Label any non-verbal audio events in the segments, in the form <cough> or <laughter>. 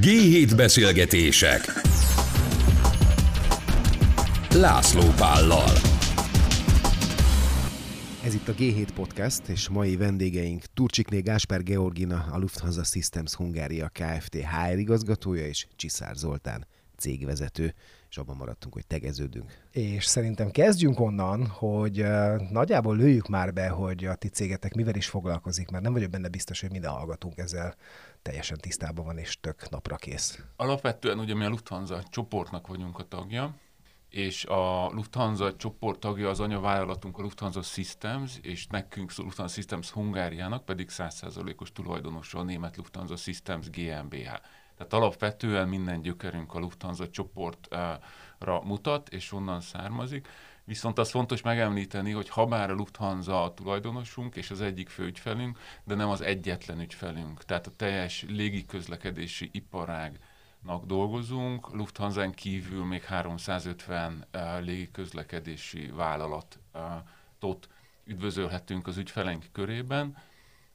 G7 beszélgetések. László Pállal. Ez itt a G7 Podcast, és mai vendégeink Turcsikné Gásper Georgina, a Lufthansa Systems Hungária Kft. HR igazgatója, és Csiszár Zoltán, cégvezető, és abban maradtunk, hogy tegeződünk. És szerintem kezdjünk onnan, hogy nagyjából lőjük már be, hogy a ti cégetek mivel is foglalkozik, mert nem vagyok benne biztos, hogy minden hallgatunk ezzel teljesen tisztában van, és tök napra kész. Alapvetően ugye mi a Lufthansa csoportnak vagyunk a tagja, és a Lufthansa csoport tagja az anyavállalatunk a Lufthansa Systems, és nekünk a Lufthansa Systems Hungáriának pedig 100%-os tulajdonosa a német Lufthansa Systems GmbH. Tehát alapvetően minden gyökerünk a Lufthansa csoportra mutat, és onnan származik. Viszont az fontos megemlíteni, hogy ha bár a Lufthansa a tulajdonosunk és az egyik fő ügyfelünk, de nem az egyetlen ügyfelünk. Tehát a teljes légiközlekedési iparágnak dolgozunk, Lufthansa kívül még 350 uh, légiközlekedési vállalatot üdvözölhetünk az ügyfeleink körében,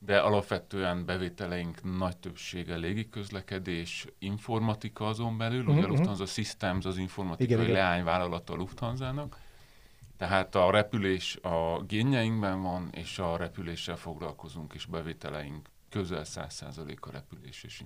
de alapvetően bevételeink nagy többsége légiközlekedés, informatika azon belül, uh-huh, ugye a mhm, mhm. Lufthansa Systems az informatikai igen, leányvállalata a Lufthansa-nak, tehát a repülés a génjeinkben van, és a repüléssel foglalkozunk, és bevételeink közel 100% a repülés és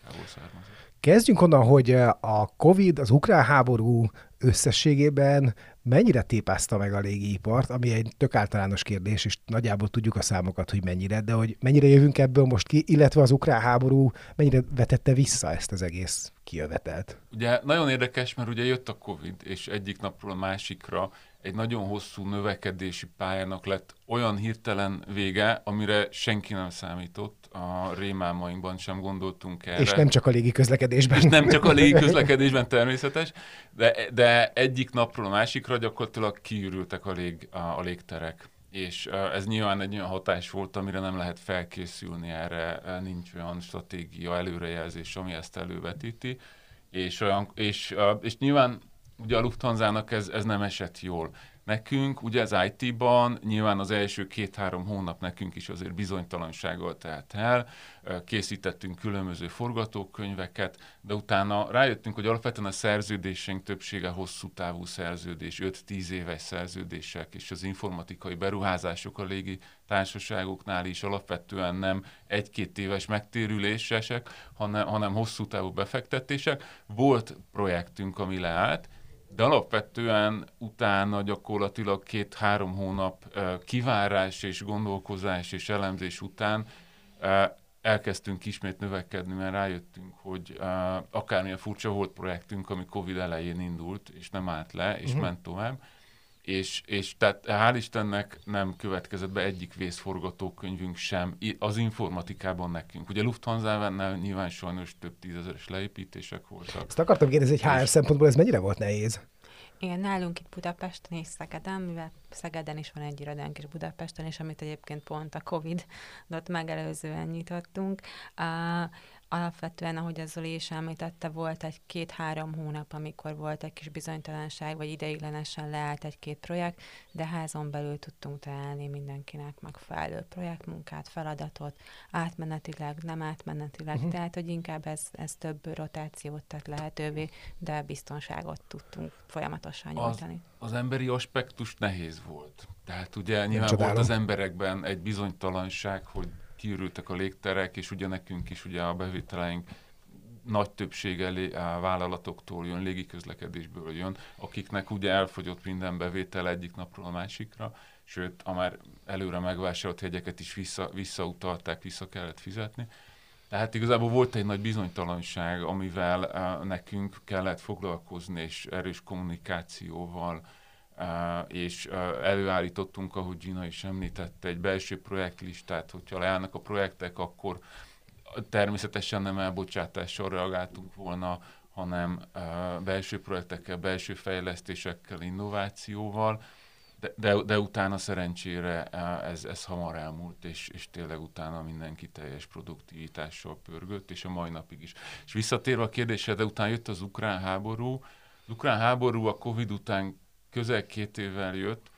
informatikából származik. Kezdjünk onnan, hogy a COVID, az ukrán háború összességében mennyire tépázta meg a légipart, ami egy tök általános kérdés, és nagyjából tudjuk a számokat, hogy mennyire, de hogy mennyire jövünk ebből most ki, illetve az ukrán háború mennyire vetette vissza ezt az egész kijövetelt? Ugye nagyon érdekes, mert ugye jött a Covid, és egyik napról a másikra egy nagyon hosszú növekedési pályának lett olyan hirtelen vége, amire senki nem számított, a rémálmainkban sem gondoltunk erre. És nem csak a légi közlekedésben. És nem csak a légi <laughs> közlekedésben természetes, de, de egyik napról a másikra gyakorlatilag kiürültek a, lég, a, a légterek. És ez nyilván egy olyan hatás volt, amire nem lehet felkészülni erre, nincs olyan stratégia, előrejelzés, ami ezt elővetíti. És, olyan, és, és nyilván ugye a Lufthansa-nak ez, ez nem esett jól. Nekünk, ugye az IT-ban nyilván az első két-három hónap nekünk is azért bizonytalansággal telt el, készítettünk különböző forgatókönyveket, de utána rájöttünk, hogy alapvetően a szerződéseink többsége hosszú távú szerződés, 5-10 éves szerződések, és az informatikai beruházások a légi társaságoknál is alapvetően nem egy-két éves megtérülésesek, hanem, hanem hosszú távú befektetések. Volt projektünk, ami leállt, de alapvetően utána gyakorlatilag két-három hónap kivárás és gondolkozás és elemzés után elkezdtünk ismét növekedni, mert rájöttünk, hogy akármilyen furcsa volt projektünk, ami Covid elején indult, és nem állt le, és uh-huh. ment tovább, és, és tehát hál' Istennek nem következett be egyik vészforgatókönyvünk sem az informatikában nekünk. Ugye Lufthansa-nál nyilván sajnos több tízezeres leépítések voltak. Ezt akartam kérdezni, hogy HR szempontból ez mennyire volt nehéz? Igen, nálunk itt Budapesten és Szegeden, mivel Szegeden is van egy irodánk és Budapesten is, amit egyébként pont a Covid-ot megelőzően nyitottunk. Alapvetően, ahogy az Zoli is említette, volt egy két-három hónap, amikor volt egy kis bizonytalanság, vagy ideiglenesen leállt egy-két projekt, de házon belül tudtunk találni mindenkinek megfelelő projektmunkát, feladatot, átmenetileg, nem átmenetileg, uh-huh. tehát, hogy inkább ez, ez több rotációt tett lehetővé, de biztonságot tudtunk folyamatosan nyújtani. Az, az emberi aspektus nehéz volt. Tehát ugye nyilván volt az emberekben egy bizonytalanság, hogy kiürültek a légterek, és ugye nekünk is ugye a bevételeink nagy többsége vállalatoktól jön, légiközlekedésből jön, akiknek ugye elfogyott minden bevétel egyik napról a másikra, sőt, a már előre megvásárolt hegyeket is vissza, visszautalták, vissza kellett fizetni. Tehát igazából volt egy nagy bizonytalanság, amivel uh, nekünk kellett foglalkozni, és erős kommunikációval, és előállítottunk, ahogy Gina is említette, egy belső projektlistát, hogyha leállnak a projektek, akkor természetesen nem elbocsátással reagáltunk volna, hanem belső projektekkel, belső fejlesztésekkel, innovációval, de, de, de utána szerencsére ez, ez hamar elmúlt, és, és tényleg utána mindenki teljes produktivitással pörgött, és a mai napig is. És visszatérve a kérdésre, de utána jött az ukrán háború. Az ukrán háború a Covid után közel két évvel jött,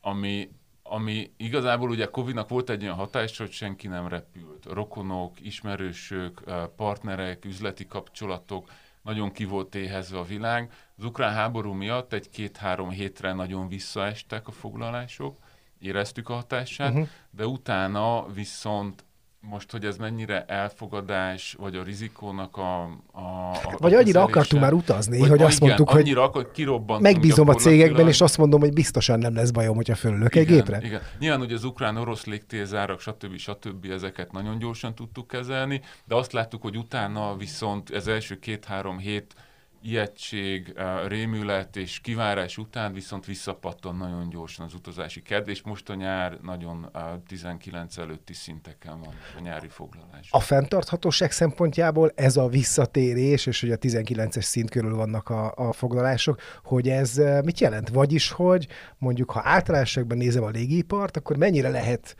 ami, ami igazából ugye Covid-nak volt egy olyan hatás, hogy senki nem repült. Rokonok, ismerősök, partnerek, üzleti kapcsolatok, nagyon ki volt éhezve a világ. Az ukrán háború miatt egy két-három hétre nagyon visszaestek a foglalások, éreztük a hatását, uh-huh. de utána viszont most, hogy ez mennyire elfogadás, vagy a rizikónak a... a, a vagy annyira akartunk már utazni, vagy, hogy azt igen, mondtuk, hogy akar, megbízom a cégekben, és azt mondom, hogy biztosan nem lesz bajom, hogyha fölülök egy gépre. Igen. Nyilván ugye az ukrán-orosz légtérzárak, stb. stb. ezeket nagyon gyorsan tudtuk kezelni, de azt láttuk, hogy utána viszont ez első két-három hét ijegység, rémület és kivárás után viszont visszapattan nagyon gyorsan az utazási kedv, és most a nyár nagyon 19 előtti szinteken van a nyári foglalás. A fenntarthatóság szempontjából ez a visszatérés, és hogy a 19-es szint körül vannak a, a foglalások, hogy ez mit jelent? Vagyis, hogy mondjuk, ha általánosságban nézem a légipart, akkor mennyire lehet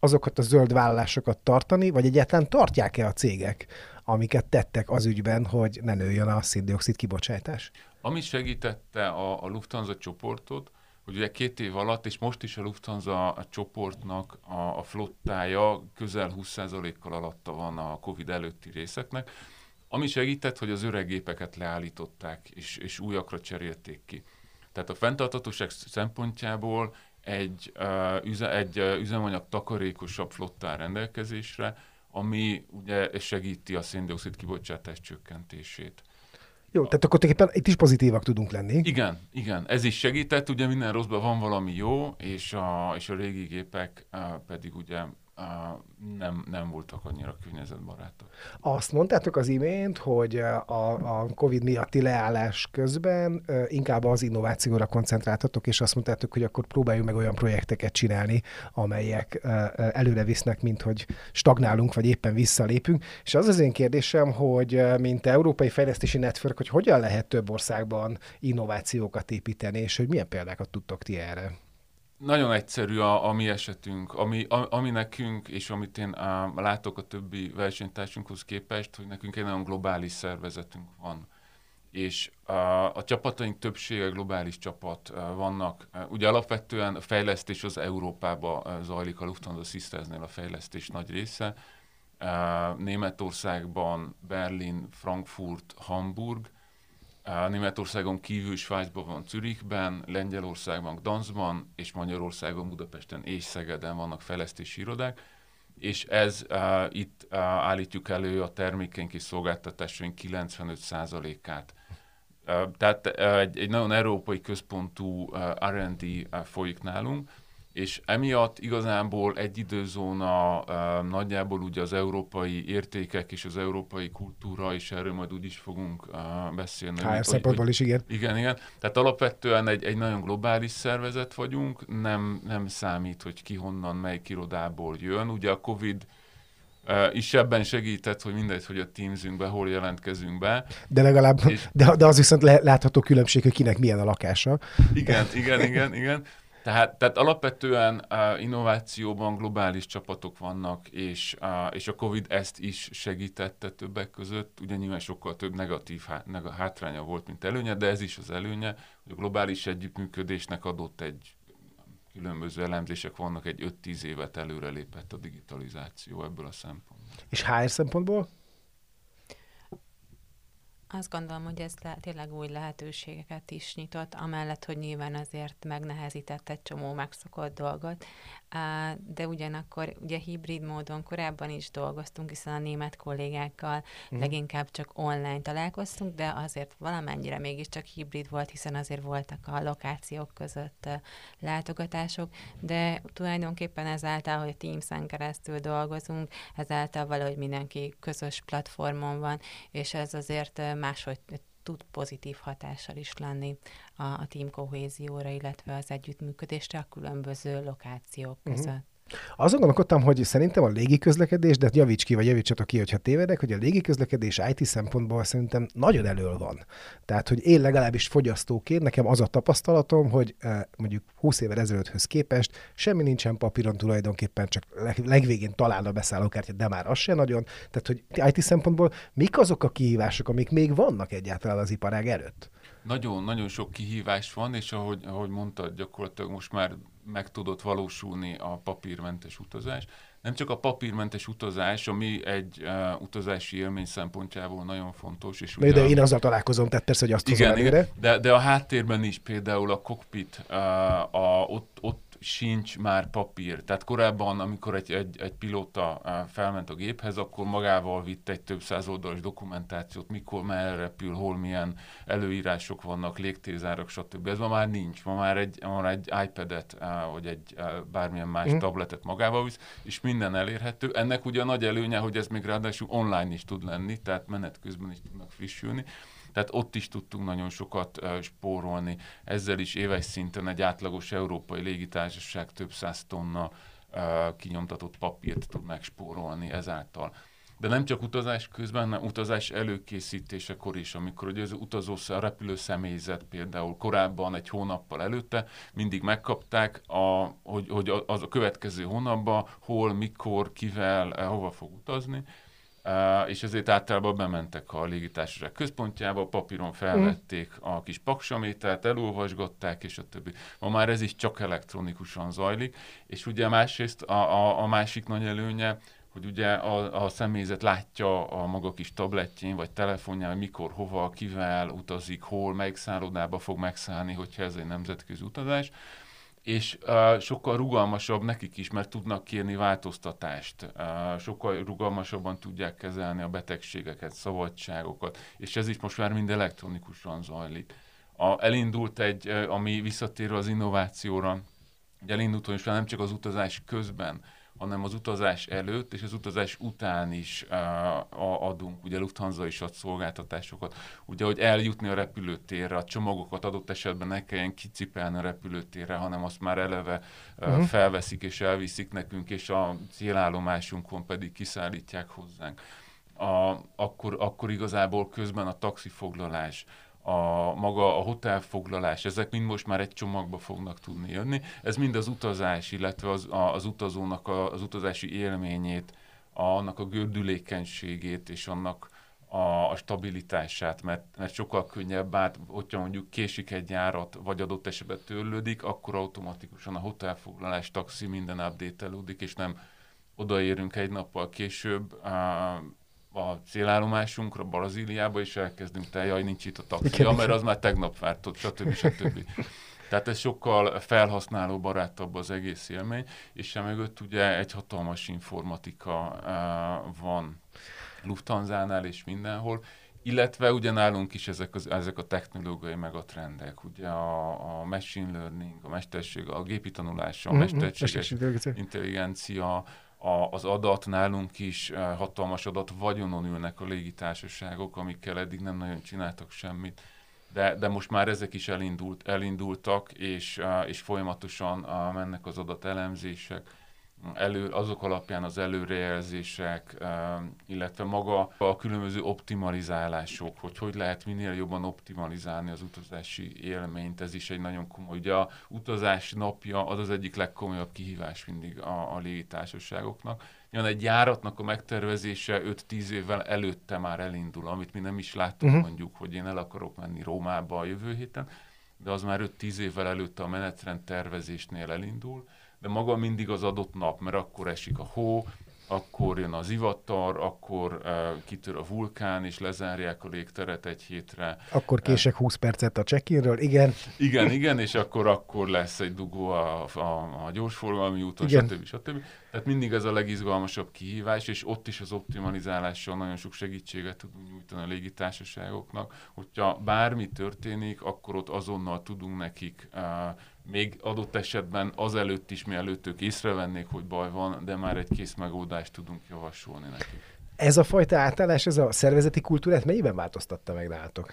azokat a zöld vállalásokat tartani, vagy egyáltalán tartják-e a cégek amiket tettek az ügyben, hogy ne nőjön a széndiokszid kibocsátás? Ami segítette a, a Lufthansa csoportot, hogy ugye két év alatt, és most is a Lufthansa a csoportnak a, a flottája közel 20%-kal alatta van a Covid előtti részeknek, ami segített, hogy az öreg gépeket leállították, és, és újakra cserélték ki. Tehát a fenntartatóság szempontjából egy, uh, üze, egy uh, üzemanyag takarékosabb flottá rendelkezésre, ami ugye segíti a széndiokszid kibocsátás csökkentését. Jó, tehát akkor tulajdonképpen itt is pozitívak tudunk lenni. Igen, igen. Ez is segített, ugye minden rosszban van valami jó, és a, és a régi gépek uh, pedig ugye nem, nem voltak annyira környezetbarátok. Azt mondtátok az imént, hogy a, a COVID miatti leállás közben inkább az innovációra koncentráltatok, és azt mondtátok, hogy akkor próbáljuk meg olyan projekteket csinálni, amelyek előre visznek, mint hogy stagnálunk, vagy éppen visszalépünk. És az az én kérdésem, hogy mint Európai Fejlesztési Network, hogy hogyan lehet több országban innovációkat építeni, és hogy milyen példákat tudtok ti erre? Nagyon egyszerű a, a mi esetünk, ami, a, ami nekünk, és amit én á, látok a többi versenytársunkhoz képest, hogy nekünk egy nagyon globális szervezetünk van. És a, a csapataink többsége globális csapat vannak. Ugye alapvetően a fejlesztés az Európába zajlik, a Lufthansa Sistersnél a fejlesztés nagy része. Németországban Berlin, Frankfurt, Hamburg, Németországon kívül Svájcban van Zürichben, Lengyelországban Gdanszban, és Magyarországon, Budapesten és Szegeden vannak fejlesztési irodák, és ez uh, itt uh, állítjuk elő a termékeink és szolgáltatásaink 95%-át. Uh, tehát uh, egy, egy nagyon európai központú uh, R&D uh, folyik nálunk, és emiatt igazából egy időzóna nagyjából ugye az európai értékek és az európai kultúra, és erről majd úgy is fogunk beszélni. HR szempontból is, igen. Igen, igen. Tehát alapvetően egy, egy nagyon globális szervezet vagyunk, nem, nem számít, hogy ki honnan, melyik irodából jön. Ugye a Covid is ebben segített, hogy mindegy, hogy a Teamsünkbe hol jelentkezünk be. De legalább, és... de, de az viszont le, látható különbség, hogy kinek milyen a lakása. Igen, igen, igen, igen. Tehát, tehát alapvetően uh, innovációban globális csapatok vannak, és, uh, és a COVID ezt is segítette többek között. Ugye nyilván sokkal több negatív há, neg- hátránya volt, mint előnye, de ez is az előnye, hogy a globális együttműködésnek adott egy különböző elemzések vannak, egy 5-10 évet előrelépett a digitalizáció ebből a szempontból. És HR szempontból? Azt gondolom, hogy ez le, tényleg új lehetőségeket is nyitott, amellett, hogy nyilván azért megnehezített egy csomó megszokott dolgot, de ugyanakkor ugye hibrid módon korábban is dolgoztunk, hiszen a német kollégákkal mm. leginkább csak online találkoztunk, de azért valamennyire mégiscsak hibrid volt, hiszen azért voltak a lokációk között látogatások, de tulajdonképpen ezáltal, hogy Teams-en keresztül dolgozunk, ezáltal valahogy mindenki közös platformon van, és ez azért máshogy tud pozitív hatással is lenni a, a team kohézióra, illetve az együttműködésre a különböző lokációk mhm. között. Uh-huh. Azon gondolkodtam, hogy szerintem a légiközlekedés, de javíts ki, vagy javítsatok ki, hogyha tévedek, hogy a légiközlekedés IT szempontból szerintem nagyon elől van. Tehát, hogy én legalábbis fogyasztóként, nekem az a tapasztalatom, hogy eh, mondjuk 20 évvel ezelőtthöz képest semmi nincsen papíron tulajdonképpen, csak legvégén talán a beszállókártya, de már az se nagyon. Tehát, hogy IT szempontból mik azok a kihívások, amik még vannak egyáltalán az iparág előtt? Nagyon-nagyon sok kihívás van, és ahogy, ahogy mondtad, gyakorlatilag most már meg tudott valósulni a papírmentes utazás. Nem csak a papírmentes utazás, ami egy uh, utazási élmény szempontjából nagyon fontos. És de, de én azzal találkozom, tehát persze, hogy azt igen, igen, de, de a háttérben is például a kokpit, uh, a, ott, ott sincs már papír. Tehát korábban, amikor egy, egy, egy pilóta felment a géphez, akkor magával vitt egy több száz oldalas dokumentációt, mikor, merre repül, hol milyen előírások vannak, légtérzárak, stb. Ez ma már nincs. Ma már egy, ma már egy iPad-et, vagy egy bármilyen más mm. tabletet magával visz, és minden elérhető. Ennek ugye a nagy előnye, hogy ez még ráadásul online is tud lenni, tehát menet közben is tudnak frissülni. Tehát ott is tudtunk nagyon sokat spórolni. Ezzel is éves szinten egy átlagos európai légitársaság több száz tonna kinyomtatott papírt tud megspórolni ezáltal. De nem csak utazás közben, hanem utazás előkészítésekor is, amikor ugye az utazó, a repülő személyzet például korábban egy hónappal előtte mindig megkapták, a, hogy, hogy az a következő hónapban hol, mikor, kivel, hova fog utazni, és ezért általában bementek a légitársaság központjába, papíron felvették a kis paksamétert, elolvasgatták, és a többi. Ma már ez is csak elektronikusan zajlik, és ugye másrészt a, a, a másik nagy előnye, hogy ugye a, a személyzet látja a maga kis tabletjén, vagy telefonján, mikor, hova, kivel utazik, hol, melyik szállodába fog megszállni, hogyha ez egy nemzetközi utazás és uh, sokkal rugalmasabb nekik is, mert tudnak kérni változtatást, uh, sokkal rugalmasabban tudják kezelni a betegségeket, szabadságokat, és ez is most már mind elektronikusan zajlik. A, elindult egy, ami visszatérő az innovációra, elindult, hogy nem csak az utazás közben, hanem az utazás előtt és az utazás után is uh, adunk, ugye Lufthansa is ad szolgáltatásokat, ugye, hogy eljutni a repülőtérre, a csomagokat adott esetben ne kelljen kicipelni a repülőtérre, hanem azt már eleve uh, uh-huh. felveszik és elviszik nekünk, és a célállomásunkon pedig kiszállítják hozzánk. A, akkor, akkor igazából közben a taxifoglalás, a maga a hotelfoglalás, ezek mind most már egy csomagba fognak tudni jönni. Ez mind az utazás, illetve az, a, az utazónak a, az utazási élményét, a, annak a gördülékenységét és annak a, a stabilitását, mert, mert sokkal könnyebb át, hogyha mondjuk késik egy járat, vagy adott esetben törlődik, akkor automatikusan a hotelfoglalás, taxi minden update és nem odaérünk egy nappal később, a célállomásunkra, Brazíliába, és elkezdünk te, jaj, nincs itt a taxi, ja, mert az már tegnap várt ott, stb. stb. <laughs> Tehát ez sokkal felhasználó barátabb az egész élmény, és emögött ugye egy hatalmas informatika uh, van Lufthansa-nál és mindenhol, illetve ugye nálunk is ezek, az, ezek a technológiai megatrendek, ugye a, a machine learning, a mesterség, a gépi tanulás, a mm-hmm, mesterséges intelligencia, a, az adat nálunk is eh, hatalmas adat vagyonon ülnek a légitársaságok, amikkel eddig nem nagyon csináltak semmit. De, de most már ezek is elindult, elindultak, és, eh, és folyamatosan eh, mennek az adatelemzések elő, azok alapján az előrejelzések, illetve maga a különböző optimalizálások, hogy hogy lehet minél jobban optimalizálni az utazási élményt, ez is egy nagyon komoly. Ugye a utazás napja az az egyik legkomolyabb kihívás mindig a, a légitársaságoknak. Jön egy járatnak a megtervezése 5-10 évvel előtte már elindul, amit mi nem is látunk uh-huh. mondjuk, hogy én el akarok menni Rómába a jövő héten, de az már 5-10 évvel előtte a menetrend tervezésnél elindul, de maga mindig az adott nap, mert akkor esik a hó, akkor jön az ivatar, akkor uh, kitör a vulkán, és lezárják a légteret egy hétre. Akkor kések uh, 20 percet a check igen. Igen, igen, és akkor akkor lesz egy dugó a, a, a gyorsforgalmi úton, igen. stb. stb. Tehát mindig ez a legizgalmasabb kihívás, és ott is az optimalizálással nagyon sok segítséget tudunk nyújtani a légitársaságoknak. Hogyha bármi történik, akkor ott azonnal tudunk nekik uh, még adott esetben azelőtt is, mielőtt ők észrevennék, hogy baj van, de már egy kész megoldást tudunk javasolni nekik. Ez a fajta átállás, ez a szervezeti kultúrát mennyiben változtatta meg nálatok?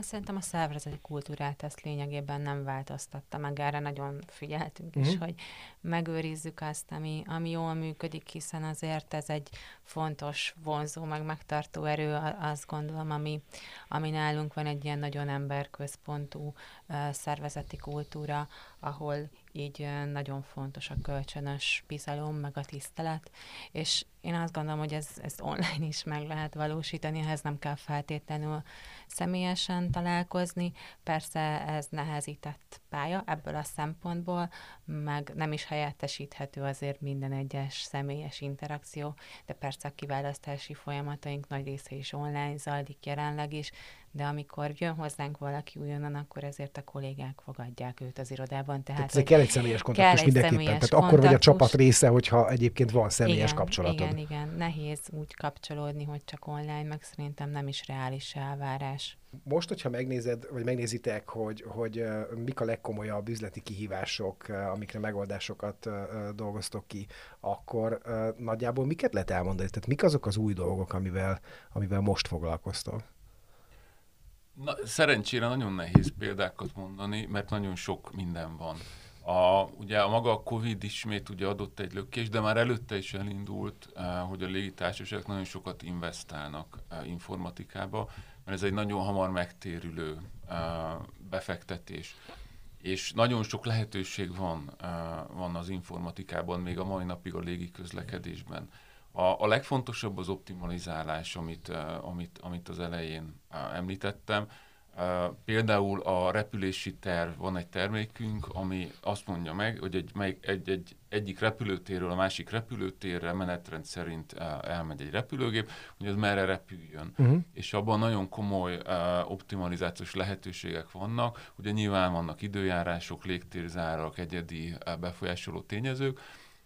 Szerintem a szervezeti kultúrát ezt lényegében nem változtatta meg, erre nagyon figyeltünk uh-huh. is, mhm. hogy megőrizzük azt, ami, ami jól működik, hiszen azért ez egy fontos vonzó, meg megtartó erő, azt gondolom, ami, ami nálunk van egy ilyen nagyon emberközpontú uh, szervezeti kultúra, ahol így nagyon fontos a kölcsönös bizalom, meg a tisztelet, és én azt gondolom, hogy ez, ez online is meg lehet valósítani, ehhez nem kell feltétlenül személyesen találkozni. Persze ez nehezített pálya ebből a szempontból, meg nem is helyettesíthető azért minden egyes személyes interakció, de persze a kiválasztási folyamataink nagy része is online zajlik jelenleg is, de amikor jön hozzánk valaki újonnan, akkor ezért a kollégák fogadják őt az irodában. Tehát, Tehát kell egy személyes kontaktus mindenképpen. Személyes Tehát akkor vagy a csapat része, hogyha egyébként van személyes igen, kapcsolatod. Igen, igen. Nehéz úgy kapcsolódni, hogy csak online, meg szerintem nem is reális elvárás. Most, hogyha megnézed, vagy megnézitek, hogy, hogy mik a legkomolyabb üzleti kihívások, amikre megoldásokat dolgoztok ki, akkor nagyjából miket lehet elmondani? Tehát mik azok az új dolgok, amivel, amivel most foglalkoztok? Na, szerencsére nagyon nehéz példákat mondani, mert nagyon sok minden van. A, ugye a maga a Covid ismét ugye adott egy lökés, de már előtte is elindult, hogy a légitársaságok nagyon sokat investálnak informatikába, mert ez egy nagyon hamar megtérülő uh, befektetés. És nagyon sok lehetőség van, uh, van az informatikában, még a mai napig a légiközlekedésben. A, a legfontosabb az optimalizálás, amit, uh, amit, amit az elején említettem. Például a repülési terv, van egy termékünk, ami azt mondja meg, hogy egy, egy, egy, egy egyik repülőtérről a másik repülőtérre menetrend szerint elmegy egy repülőgép, hogy az merre repüljön. Uh-huh. És abban nagyon komoly uh, optimalizációs lehetőségek vannak. Ugye nyilván vannak időjárások, légtérzárak, egyedi uh, befolyásoló tényezők,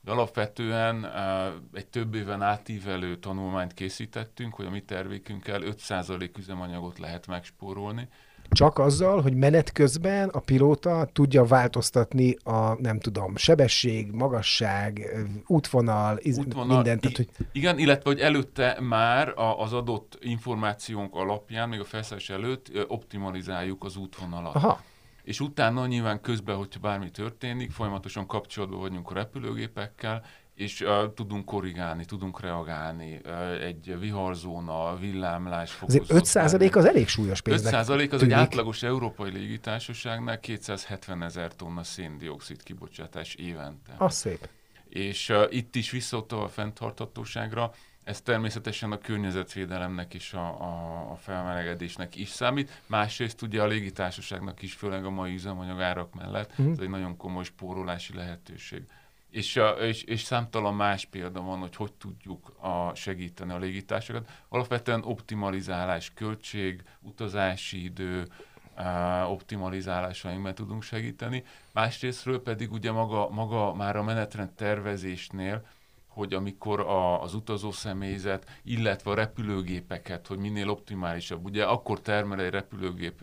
alapvetően uh, egy több éven átívelő tanulmányt készítettünk, hogy a mi tervékünkkel 5% üzemanyagot lehet megspórolni. Csak azzal, hogy menet közben a pilóta tudja változtatni a, nem tudom, sebesség, magasság, útvonal, útvonal mindent. Tehát, hogy... Igen, illetve, hogy előtte már az adott információnk alapján, még a felszállás előtt optimalizáljuk az útvonalat. Aha és utána nyilván közben, hogyha bármi történik, folyamatosan kapcsolatban vagyunk a repülőgépekkel, és uh, tudunk korrigálni, tudunk reagálni. Uh, egy viharzóna, villámlás fokozott. 5 százalék az elég súlyos pénz. 5 százalék az tűnik. egy átlagos európai légitársaságnál 270 ezer tonna széndiokszid kibocsátás évente. Az szép. És uh, itt is visszaadta a fenntarthatóságra, ez természetesen a környezetvédelemnek és a, a, a felmelegedésnek is számít. Másrészt ugye a légitársaságnak is, főleg a mai üzemanyagárak mellett, uh-huh. ez egy nagyon komoly spórolási lehetőség. És, a, és, és számtalan más példa van, hogy hogy tudjuk a, segíteni a légitársakat. Alapvetően optimalizálás, költség, utazási idő, optimalizálásainkban tudunk segíteni. Másrésztről pedig ugye maga, maga már a menetrend tervezésnél hogy amikor a, az utazó személyzet, illetve a repülőgépeket, hogy minél optimálisabb. Ugye akkor termel egy repülőgép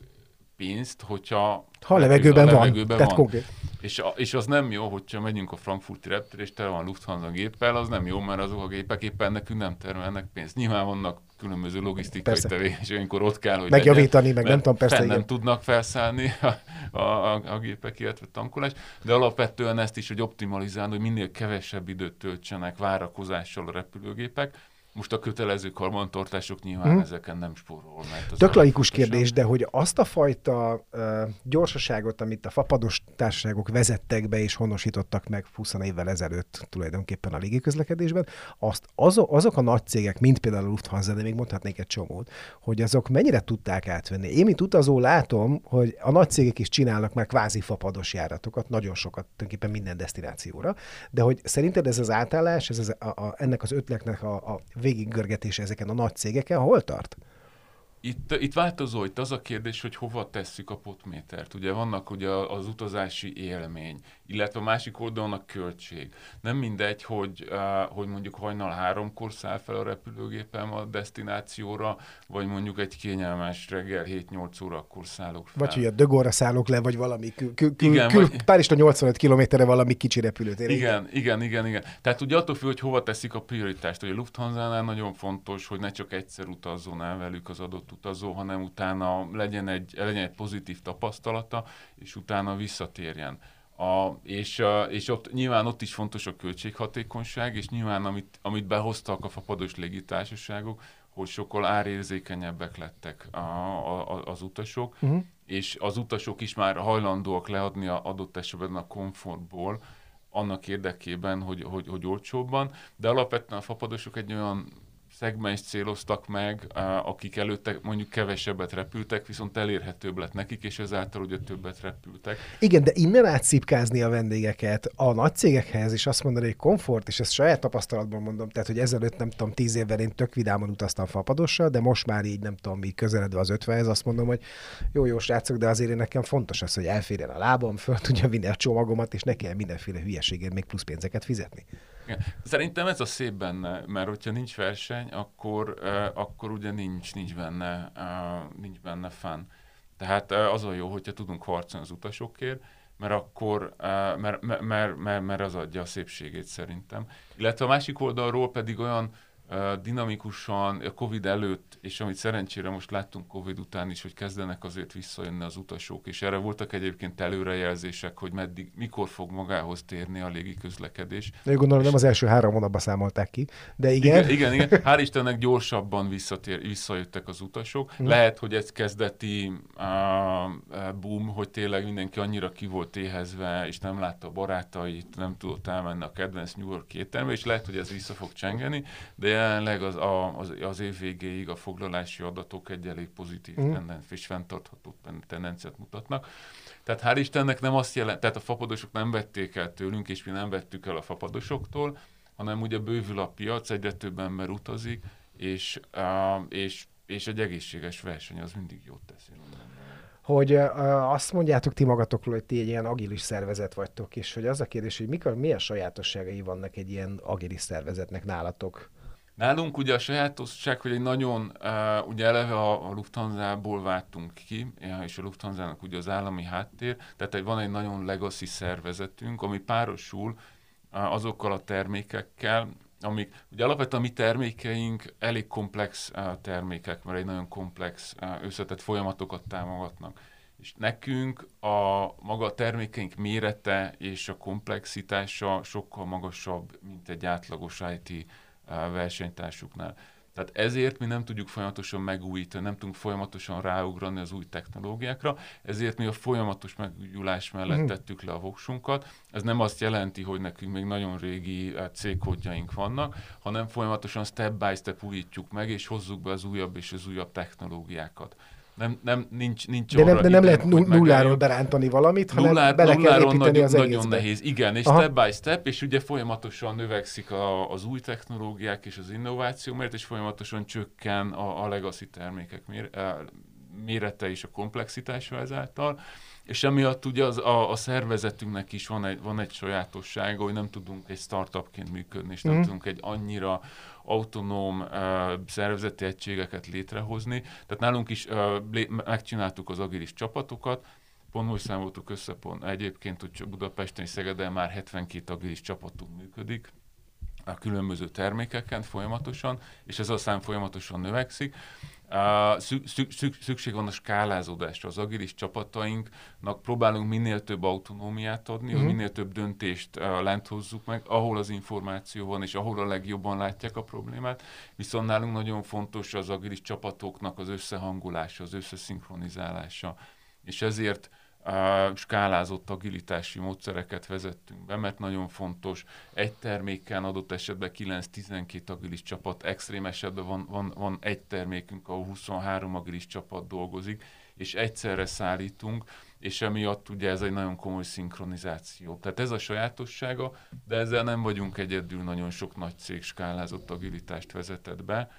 pénzt, hogyha ha a levegőben, a levegőben van. van. Konkrét. És, a, és az nem jó, hogyha megyünk a frankfurti reptér, és tele van Lufthansa géppel, az nem jó, mert azok a gépek éppen nekünk nem termelnek pénzt. Nyilván vannak különböző logisztikai tevékenységek, amikor ott kell, hogy Megjavítani, legyen, meg nem tudom, persze. Nem tudnak felszállni a, <laughs> a, a, a gépek, illetve tankolás, de alapvetően ezt is, hogy optimalizálni, hogy minél kevesebb időt töltsenek várakozással a repülőgépek, most a kötelező karbantartások nyilván hmm. ezeken nem spórol. Mert Tök laikus kérdés, de hogy azt a fajta uh, gyorsaságot, amit a fapados társaságok vezettek be és honosítottak meg 20 évvel ezelőtt tulajdonképpen a légiközlekedésben, azt azok, azok a nagy cégek, mint például a Lufthansa, de még mondhatnék egy csomót, hogy azok mennyire tudták átvenni. Én, mint utazó látom, hogy a nagy cégek is csinálnak már kvázi fapados járatokat, nagyon sokat, tulajdonképpen minden destinációra, de hogy szerinted ez az átállás, ez az, a, a, ennek az ötletnek a, a végiggörgetése ezeken a nagy cégeken hol tart? Itt, itt változó, itt az a kérdés, hogy hova tesszük a potmétert. Ugye vannak ugye az utazási élmény, illetve a másik oldalon a költség. Nem mindegy, hogy, hogy mondjuk hajnal háromkor száll fel a repülőgépem a destinációra, vagy mondjuk egy kényelmes reggel 7-8 órakor szállok fel. Vagy hogy a Dögorra szállok le, vagy valami kül, kül, kül, igen, kül, vagy... Párizsra 85 kilométerre valami kicsi repülőtér. Igen, igen, igen, igen. Tehát ugye attól függ, hogy hova teszik a prioritást. Ugye a Lufthansa-nál nagyon fontos, hogy ne csak egyszer utazzon el velük az adott utazó, hanem utána legyen egy, legyen egy pozitív tapasztalata, és utána visszatérjen. A, és, és ott nyilván ott is fontos a költséghatékonyság, és nyilván amit, amit behoztak a fapados légitársaságok, hogy sokkal árérzékenyebbek lettek a, a, az utasok, uh-huh. és az utasok is már hajlandóak leadni a adott esetben a komfortból, annak érdekében, hogy, hogy, hogy olcsóbban, de alapvetően a fapadosok egy olyan szegmens céloztak meg, akik előtte mondjuk kevesebbet repültek, viszont elérhetőbb lett nekik, és ezáltal ugye többet repültek. Igen, de innen átszipkázni a vendégeket a nagy cégekhez, és azt mondani, hogy komfort, és ezt saját tapasztalatban mondom, tehát, hogy ezelőtt nem tudom, tíz évvel én tök vidáman utaztam fapadossal, de most már így nem tudom, így közeledve az ötvenhez azt mondom, hogy jó, jó srácok, de azért nekem fontos az, hogy elférjen a lábam, föl tudja vinni a csomagomat, és ne kell mindenféle hülyeségért még plusz pénzeket fizetni. Szerintem ez a szép benne, mert hogyha nincs verseny, akkor, akkor ugye nincs, nincs benne, nincs benne fán. Tehát az a jó, hogyha tudunk harcolni az utasokért, mert akkor, uh, mert, mert, mert, mert az adja a szépségét szerintem. Illetve a másik oldalról pedig olyan dinamikusan, a Covid előtt, és amit szerencsére most láttunk Covid után is, hogy kezdenek azért visszajönni az utasok, és erre voltak egyébként előrejelzések, hogy meddig, mikor fog magához térni a légi közlekedés. De gondolom nem az első három hónapban számolták ki, de igen. Igen, igen, igen. hál' Istennek gyorsabban visszatér, visszajöttek az utasok. Hmm. Lehet, hogy ez kezdeti uh, boom, hogy tényleg mindenki annyira ki volt éhezve, és nem látta a barátait, nem tudott elmenni a kedvenc New York éttermbe, és lehet, hogy ez vissza fog csengeni, de jelenleg az, a, az, az év végéig a foglalási adatok egy elég pozitív mm. tendenc, és fenntartható tendenciát mutatnak. Tehát hál' Istennek nem azt jelent, tehát a fapadosok nem vették el tőlünk, és mi nem vettük el a fapadosoktól, hanem ugye bővül a piac, egyre több ember utazik, és, és, és egy egészséges verseny az mindig jót teszi hogy azt mondjátok ti magatokról, hogy ti egy ilyen agilis szervezet vagytok, és hogy az a kérdés, hogy mikor, milyen sajátosságai vannak egy ilyen agilis szervezetnek nálatok? Nálunk ugye a sajátosság, hogy egy nagyon, uh, ugye eleve a, a Lufthansa-ból váltunk ki, és a Lufthansa-nak ugye az állami háttér, tehát egy, van egy nagyon legacy szervezetünk, ami párosul uh, azokkal a termékekkel, amik, ugye alapvetően a mi termékeink elég komplex uh, termékek, mert egy nagyon komplex, uh, összetett folyamatokat támogatnak. És nekünk a maga a termékeink mérete és a komplexitása sokkal magasabb, mint egy átlagos IT versenytársuknál. Tehát ezért mi nem tudjuk folyamatosan megújítani, nem tudunk folyamatosan ráugrani az új technológiákra, ezért mi a folyamatos megújulás mellett mm. tettük le a voksunkat. Ez nem azt jelenti, hogy nekünk még nagyon régi cégkódjaink vannak, hanem folyamatosan step by step újítjuk meg, és hozzuk be az újabb és az újabb technológiákat nem, nem, nincs, nincs de nem, de nem lehet nulláról berántani valamit, hanem Nullár, bele kell építeni nagyon, az Nagyon nehéz, igen, és Aha. step by step, és ugye folyamatosan növekszik a, az új technológiák és az innováció, mert és folyamatosan csökken a, a legacy termékek mér, mérete és a komplexitása ezáltal, és emiatt ugye az, a, a szervezetünknek is van egy, van egy sajátossága, hogy nem tudunk egy startupként működni, és nem mm. tudunk egy annyira autonóm uh, szervezeti egységeket létrehozni. Tehát nálunk is uh, lé- megcsináltuk az agilis csapatokat, pont most számoltuk össze, pont egyébként, hogy Budapesten és Szegeden már 72 agilis csapatunk működik, a különböző termékeken folyamatosan, és ez a szám folyamatosan növekszik. Uh, szü- szü- szükség van a skálázódásra. Az agilis csapatainknak próbálunk minél több autonómiát adni, uh-huh. minél több döntést uh, lent hozzuk meg, ahol az információ van, és ahol a legjobban látják a problémát. Viszont nálunk nagyon fontos az agilis csapatoknak az összehangolása, az összeszinkronizálása. És ezért skálázott agilitási módszereket vezettünk be, mert nagyon fontos, egy terméken adott esetben 9-12 agilis csapat, extrém esetben van, van, van egy termékünk, ahol 23 agilis csapat dolgozik, és egyszerre szállítunk, és emiatt ugye ez egy nagyon komoly szinkronizáció. Tehát ez a sajátossága, de ezzel nem vagyunk egyedül, nagyon sok nagy cég skálázott agilitást vezetett be,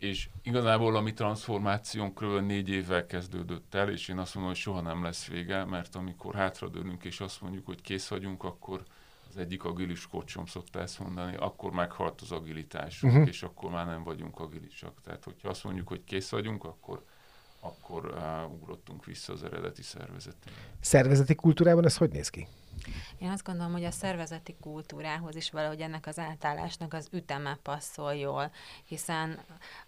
és igazából a mi transformációnk kb. négy évvel kezdődött el, és én azt mondom, hogy soha nem lesz vége, mert amikor hátradőlünk és azt mondjuk, hogy kész vagyunk, akkor az egyik agilis kocsom szokta ezt mondani, akkor meghalt az agilitásunk, uh-huh. és akkor már nem vagyunk agilisak. Tehát, hogyha azt mondjuk, hogy kész vagyunk, akkor akkor uh, ugrottunk vissza az eredeti szervezetünkbe. Szervezeti kultúrában ez hogy néz ki? Én azt gondolom, hogy a szervezeti kultúrához is valahogy ennek az átállásnak az üteme passzol jól, hiszen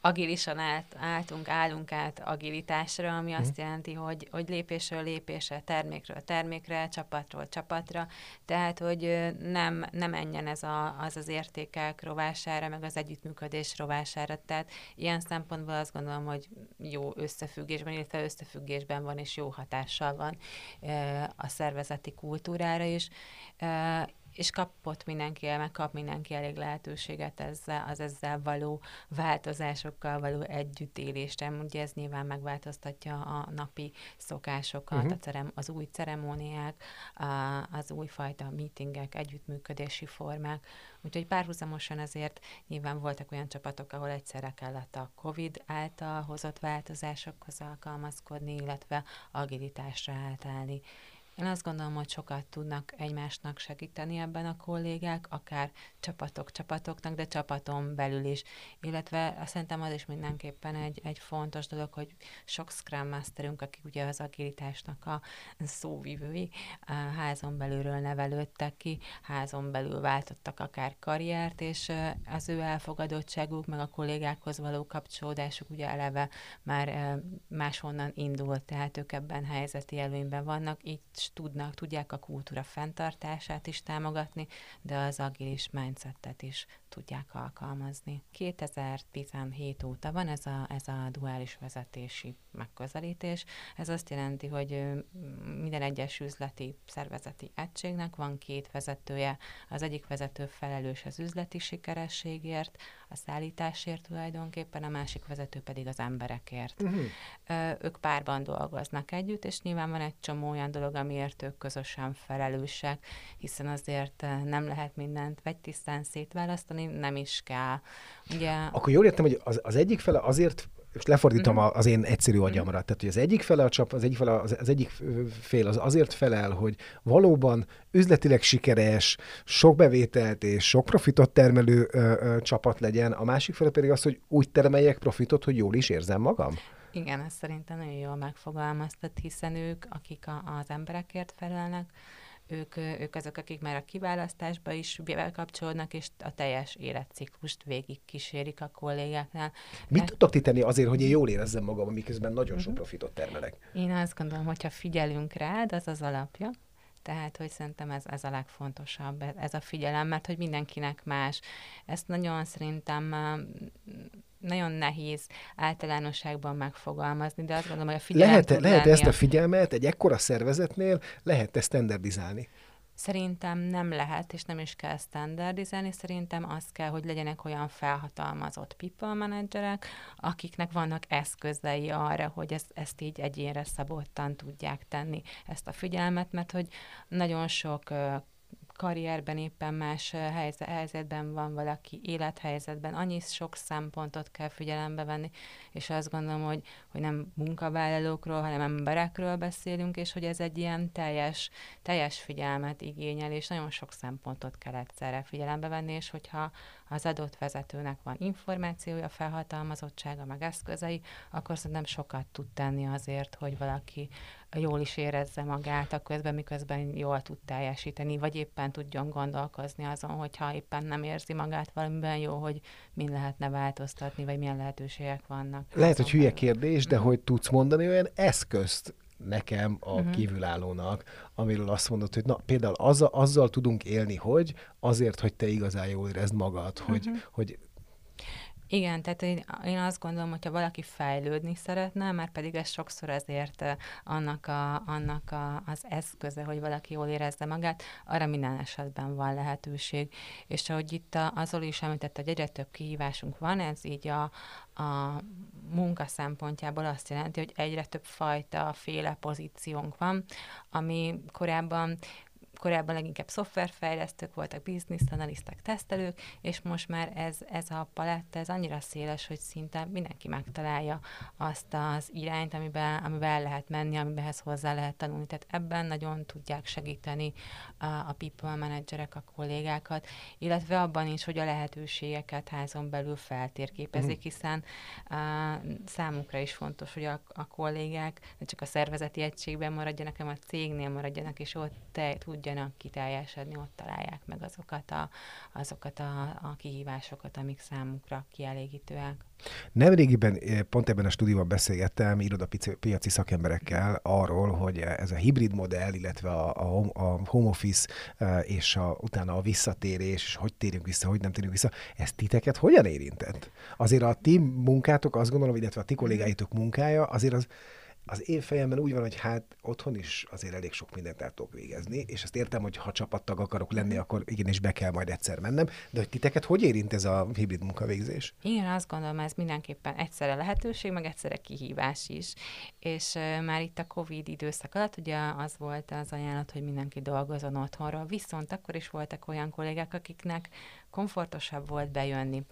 agilisan állt, álltunk, állunk át agilitásra, ami azt mhm. jelenti, hogy, hogy lépésről lépésre, termékről termékre, csapatról csapatra, tehát, hogy nem, nem menjen ez a, az az értékek rovására, meg az együttműködés rovására. Tehát ilyen szempontból azt gondolom, hogy jó összefüggésben, illetve összefüggésben van, és jó hatással van a szervezeti kultúrára is és kapott mindenki, meg kap mindenki elég lehetőséget ezzel, az ezzel való változásokkal való együttélésre. Ugye ez nyilván megváltoztatja a napi szokásokat, uh-huh. a cerem, az új ceremóniák, a, az újfajta meetingek, együttműködési formák. Úgyhogy párhuzamosan azért nyilván voltak olyan csapatok, ahol egyszerre kellett a COVID által hozott változásokhoz alkalmazkodni, illetve agilitásra átállni. Én azt gondolom, hogy sokat tudnak egymásnak segíteni ebben a kollégák, akár csapatok csapatoknak, de csapaton belül is. Illetve szerintem az is mindenképpen egy, egy fontos dolog, hogy sok Scrum Masterünk, akik ugye az agilitásnak a szóvivői, a házon belülről nevelődtek ki, házon belül váltottak akár karriert, és az ő elfogadottságuk, meg a kollégákhoz való kapcsolódásuk ugye eleve már máshonnan indult, tehát ők ebben helyzeti előnyben vannak, így tudnak, tudják a kultúra fenntartását is támogatni, de az agilis mindsetet is tudják alkalmazni. 2017 óta van ez a, ez a duális vezetési megközelítés. Ez azt jelenti, hogy minden egyes üzleti szervezeti egységnek van két vezetője. Az egyik vezető felelős az üzleti sikerességért, a szállításért tulajdonképpen, a másik vezető pedig az emberekért. Uh-huh. Ők párban dolgoznak együtt, és nyilván van egy csomó olyan dolog, amiért ők közösen felelősek, hiszen azért nem lehet mindent vegytisztán szétválasztani, nem is kell. Ugye... Akkor jól értem, hogy az, az egyik fele azért és lefordítom uh-huh. az én egyszerű mhm. agyamra. Tehát, hogy az egyik fele a csap, az egyik, fele, az, az egyik fél az azért felel, hogy valóban üzletileg sikeres, sok bevételt és sok profitot termelő ö, ö, csapat legyen, a másik fele pedig az, hogy úgy termeljek profitot, hogy jól is érzem magam. Igen, ezt szerintem nagyon jól megfogalmaztat, hiszen ők, akik a, az emberekért felelnek, ők, ők azok, akik már a kiválasztásba is bekapcsolódnak, és a teljes életciklust végig kísérik a kollégáknál. Mit hát, tudtok ti tenni azért, hogy én jól érezzem magam, miközben nagyon sok mhm. profitot termelek? Én azt gondolom, hogyha figyelünk rád, az az alapja. Tehát, hogy szerintem ez, ez a legfontosabb, ez a figyelem, mert hogy mindenkinek más. Ezt nagyon szerintem nagyon nehéz általánosságban megfogalmazni, de azt gondolom, hogy a figyelem lehet, lehet ezt a figyelmet egy ekkora szervezetnél, lehet ezt standardizálni? Szerintem nem lehet, és nem is kell standardizálni, szerintem az kell, hogy legyenek olyan felhatalmazott people managerek, akiknek vannak eszközei arra, hogy ezt, ezt így egyénre szabottan tudják tenni ezt a figyelmet, mert hogy nagyon sok karrierben éppen más helyzetben van valaki, élethelyzetben, annyi sok szempontot kell figyelembe venni, és azt gondolom, hogy, hogy nem munkavállalókról, hanem emberekről beszélünk, és hogy ez egy ilyen teljes, teljes figyelmet igényel, és nagyon sok szempontot kell egyszerre figyelembe venni, és hogyha az adott vezetőnek van információja, felhatalmazottsága, meg eszközei, akkor szerintem sokat tud tenni azért, hogy valaki jól is érezze magát a közben, miközben jól tud teljesíteni, vagy éppen tudjon gondolkozni azon, hogyha éppen nem érzi magát valamiben jó, hogy min lehetne változtatni, vagy milyen lehetőségek vannak. Lehet, hogy hülye kérdés, de hogy tudsz mondani olyan eszközt, nekem, a uh-huh. kívülállónak, amiről azt mondod, hogy na, például azzal, azzal tudunk élni, hogy azért, hogy te igazán jól érezd magad, hogy, uh-huh. hogy igen, tehát én, én azt gondolom, hogyha valaki fejlődni szeretne, már pedig ez sokszor azért annak, a, annak a, az eszköze, hogy valaki jól érezze magát, arra minden esetben van lehetőség. És ahogy itt azon is említett, hogy egyre több kihívásunk van, ez így a, a munka szempontjából azt jelenti, hogy egyre több fajta féle pozíciónk van, ami korábban korábban leginkább szoftverfejlesztők voltak, bizniszanalisztek, tesztelők, és most már ez, ez a paletta, ez annyira széles, hogy szinte mindenki megtalálja azt az irányt, amiben, amiben el lehet menni, amiben hozzá lehet tanulni. Tehát ebben nagyon tudják segíteni a, a people managerek, a kollégákat, illetve abban is, hogy a lehetőségeket házon belül feltérképezik, uh-huh. hiszen a, számukra is fontos, hogy a, a kollégák ne csak a szervezeti egységben maradjanak, hanem a cégnél maradjanak, és ott te, tudja tudjanak kiteljesedni, ott találják meg azokat a, azokat a, a kihívásokat, amik számukra kielégítőek. Nemrégiben eh, pont ebben a stúdióban beszélgettem irodapiaci szakemberekkel arról, hogy ez a hibrid modell, illetve a, a, home office eh, és a, utána a visszatérés, és hogy térünk vissza, hogy nem térünk vissza, ez titeket hogyan érintett? Azért a ti munkátok, azt gondolom, illetve a ti kollégáitok munkája, azért az az én fejemben úgy van, hogy hát otthon is azért elég sok mindent el tudok végezni, és ezt értem, hogy ha csapattag akarok lenni, akkor igenis be kell majd egyszer mennem, de hogy titeket hogy érint ez a hibrid munkavégzés? Igen, azt gondolom, ez mindenképpen egyszerre lehetőség, meg egyszerre kihívás is. És uh, már itt a Covid időszak alatt ugye az volt az ajánlat, hogy mindenki dolgozon otthonról, viszont akkor is voltak olyan kollégák, akiknek komfortosabb volt bejönni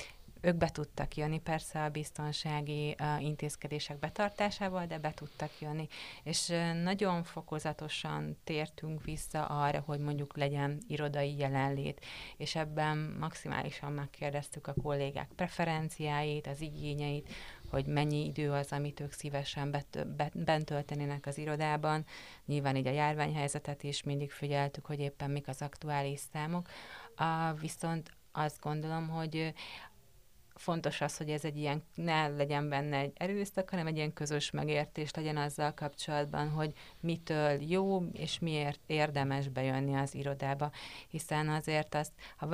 ők be tudtak jönni, persze a biztonsági intézkedések betartásával, de be tudtak jönni. És nagyon fokozatosan tértünk vissza arra, hogy mondjuk legyen irodai jelenlét, és ebben maximálisan megkérdeztük a kollégák preferenciáit, az igényeit, hogy mennyi idő az, amit ők szívesen bet, bent töltenének az irodában. Nyilván így a járványhelyzetet is mindig figyeltük, hogy éppen mik az aktuális számok. Uh, viszont azt gondolom, hogy fontos az, hogy ez egy ilyen, ne legyen benne egy erőszak, hanem egy ilyen közös megértés legyen azzal kapcsolatban, hogy mitől jó, és miért érdemes bejönni az irodába. Hiszen azért azt, ha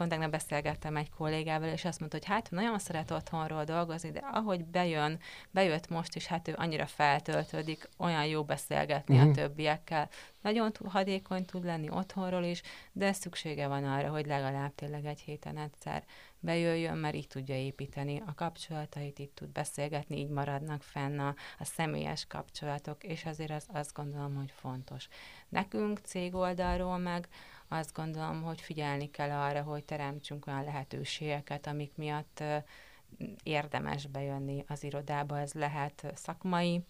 pont tegnap beszélgettem egy kollégával, és azt mondta, hogy hát nagyon szeret otthonról dolgozni, de ahogy bejön, bejött most is, hát ő annyira feltöltődik, olyan jó beszélgetni uh-huh. a mhm. többiekkel. Nagyon hadékony tud lenni otthonról is, de szüksége van arra, hogy legalább tényleg egy héten egyszer bejöjjön, mert így tudja építeni a kapcsolatait, így tud beszélgetni, így maradnak fenn a, a személyes kapcsolatok, és azért az, azt gondolom, hogy fontos. Nekünk cég oldalról meg azt gondolom, hogy figyelni kell arra, hogy teremtsünk olyan lehetőségeket, amik miatt érdemes bejönni az irodába. Ez lehet szakmai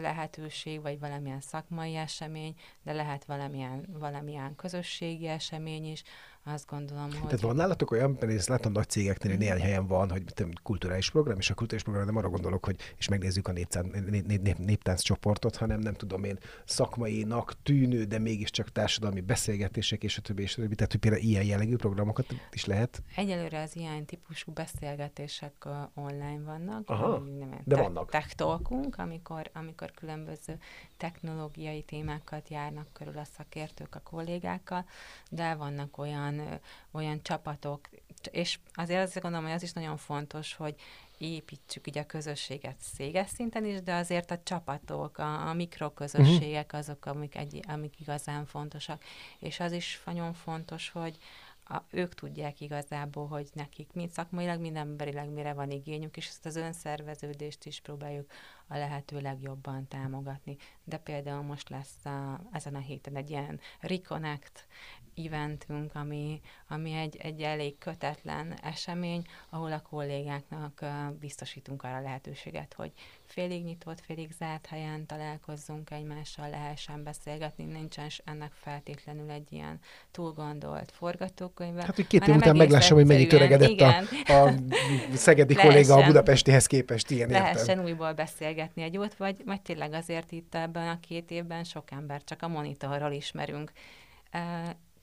lehetőség, vagy valamilyen szakmai esemény, de lehet valamilyen, valamilyen közösségi esemény is, azt gondolom, hogy... Tehát van nálatok olyan, mert ezt látom nagy cégeknél, hogy néhány helyen van, hogy kulturális program, és a kulturális program nem arra gondolok, hogy és megnézzük a néptánc, nép, nép, nép, néptánc csoportot, hanem nem tudom én, szakmainak tűnő, de mégiscsak társadalmi beszélgetések, és a többi, és a többi. Tehát, hogy például ilyen jellegű programokat is lehet? Egyelőre az ilyen típusú beszélgetések online vannak. Aha, de te- vannak. Tech talkunk, amikor, amikor különböző technológiai témákat járnak körül a szakértők a kollégákkal, de vannak olyan olyan, olyan csapatok, és azért azt gondolom, hogy az is nagyon fontos, hogy építsük így a közösséget széges szinten is, de azért a csapatok, a, a mikroközösségek mhm. azok, amik, egy, amik igazán fontosak. És az is nagyon fontos, hogy a, ők tudják igazából, hogy nekik mind szakmailag, mind emberileg mire van igényük, és ezt az önszerveződést is próbáljuk a lehető legjobban támogatni. De például most lesz a, ezen a héten egy ilyen Reconnect eventünk, ami, ami egy, egy elég kötetlen esemény, ahol a kollégáknak biztosítunk arra lehetőséget, hogy félig nyitott, félig zárt helyen találkozzunk egymással, lehessen beszélgetni, nincsen ennek feltétlenül egy ilyen túl gondolt forgatókönyve. Hát, hogy két év után meglássam, hogy mennyit öregedett a, a szegedi lehessen, kolléga a budapestihez képest, ilyen Lehessen értem. újból beszélgetni egy jót, vagy, vagy tényleg azért itt ebben a két évben sok ember csak a monitorral ismerünk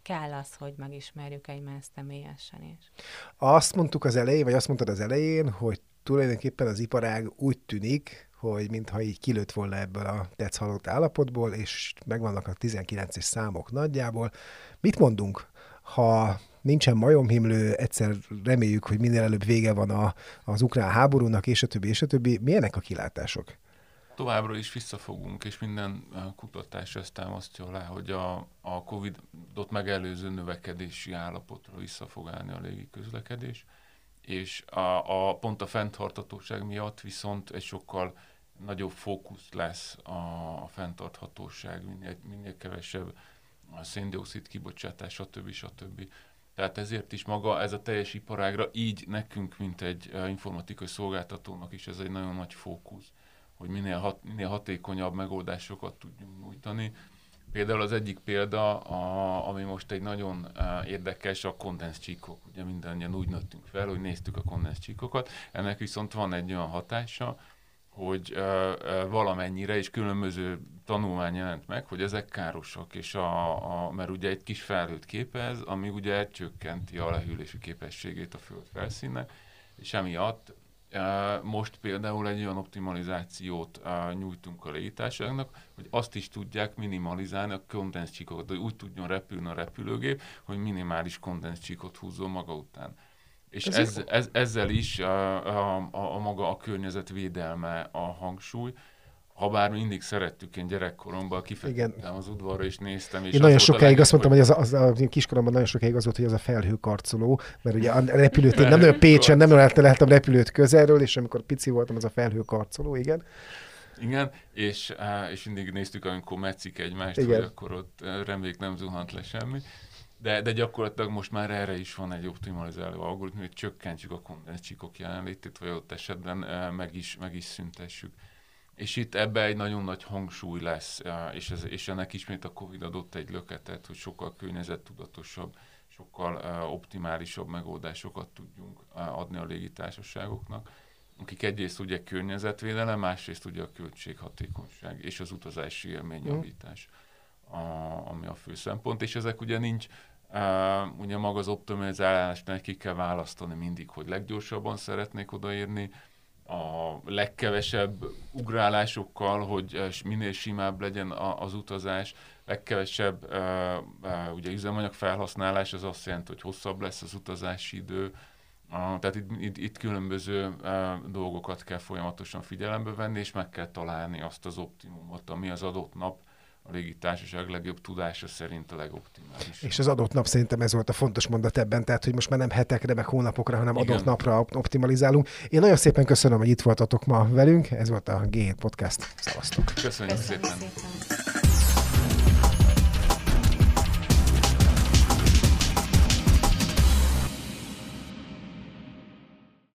kell az, hogy megismerjük egymást személyesen is. Azt mondtuk az elején, vagy azt mondtad az elején, hogy tulajdonképpen az iparág úgy tűnik, hogy mintha így kilőtt volna ebből a tetsz halott állapotból, és megvannak a 19-es számok nagyjából. Mit mondunk, ha nincsen majomhimlő, egyszer reméljük, hogy minél előbb vége van a, az ukrán háborúnak, és a többi, és a többi. Milyenek a kilátások? Továbbra is visszafogunk, és minden eh, kutatás ezt támasztja alá, hogy a, a Covid-ot megelőző növekedési állapotra vissza fog állni a légi közlekedés, és a, a, pont a fenntarthatóság miatt viszont egy sokkal nagyobb fókusz lesz a, a fenntarthatóság, minél, minél kevesebb a széndiokszid kibocsátás, stb. stb. Tehát ezért is maga ez a teljes iparágra, így nekünk, mint egy eh, informatikai szolgáltatónak is ez egy nagyon nagy fókusz hogy minél, hat, minél hatékonyabb megoldásokat tudjunk nyújtani. Például az egyik példa, a, ami most egy nagyon uh, érdekes, a kondenscsíkok. Ugye mindannyian úgy nőttünk fel, hogy néztük a kondenscsíkokat. Ennek viszont van egy olyan hatása, hogy uh, uh, valamennyire és különböző tanulmány jelent meg, hogy ezek károsak, és a, a, mert ugye egy kis felhőt képez, ami ugye csökkenti a lehűlési képességét a föld felszínnek, és emiatt most például egy olyan optimalizációt nyújtunk a légitársaságnak, hogy azt is tudják minimalizálni a kondenscsíkokat, hogy úgy tudjon repülni a repülőgép, hogy minimális kondenscsíkot húzzon maga után. És ez ez, ez, ezzel is a, a, a, a maga a környezetvédelme a hangsúly, ha bár mindig szerettük, én gyerekkoromban kifektettem az udvarra és néztem. És én nagyon sokáig azt mondtam, hogy az, az, az, az kiskoromban nagyon sokáig az volt, hogy az a felhőkarcoló, mert ugye a repülőt, én nem nagyon Pécsen, nem nagyon láttam repülőt közelről, és amikor pici voltam, az a felhőkarcoló, igen. Igen, és, és mindig néztük, amikor metszik egymást, igen. hogy akkor ott reméljük nem zuhant le semmi. De, de gyakorlatilag most már erre is van egy optimalizáló algoritmus, hogy csökkentsük a kondenscsíkok jelenlétét, vagy ott esetben meg is, meg is szüntessük. És itt ebbe egy nagyon nagy hangsúly lesz, és, ez, és ennek ismét a Covid adott egy löketet, hogy sokkal környezettudatosabb, sokkal optimálisabb megoldásokat tudjunk adni a légitársaságoknak, akik egyrészt ugye környezetvédelem, másrészt ugye a költséghatékonyság és az utazási élményjavítás, a, ami a fő szempont, és ezek ugye nincs, ugye maga az optimalizálásnál ki kell választani mindig, hogy leggyorsabban szeretnék odaérni, a legkevesebb ugrálásokkal, hogy minél simább legyen az utazás, legkevesebb uh, ugye üzemanyag felhasználás, az azt jelenti, hogy hosszabb lesz az utazási idő, uh, tehát itt, itt, itt különböző uh, dolgokat kell folyamatosan figyelembe venni, és meg kell találni azt az optimumot, ami az adott nap a légitársaság legjobb tudása szerint a legoptimális. És az adott nap szerintem ez volt a fontos mondat ebben, tehát hogy most már nem hetekre, meg hónapokra, hanem Igen. adott napra optimalizálunk. Én nagyon szépen köszönöm, hogy itt voltatok ma velünk. Ez volt a G7 Podcast. Szevasztok! Köszönjük, Köszönjük szépen! szépen.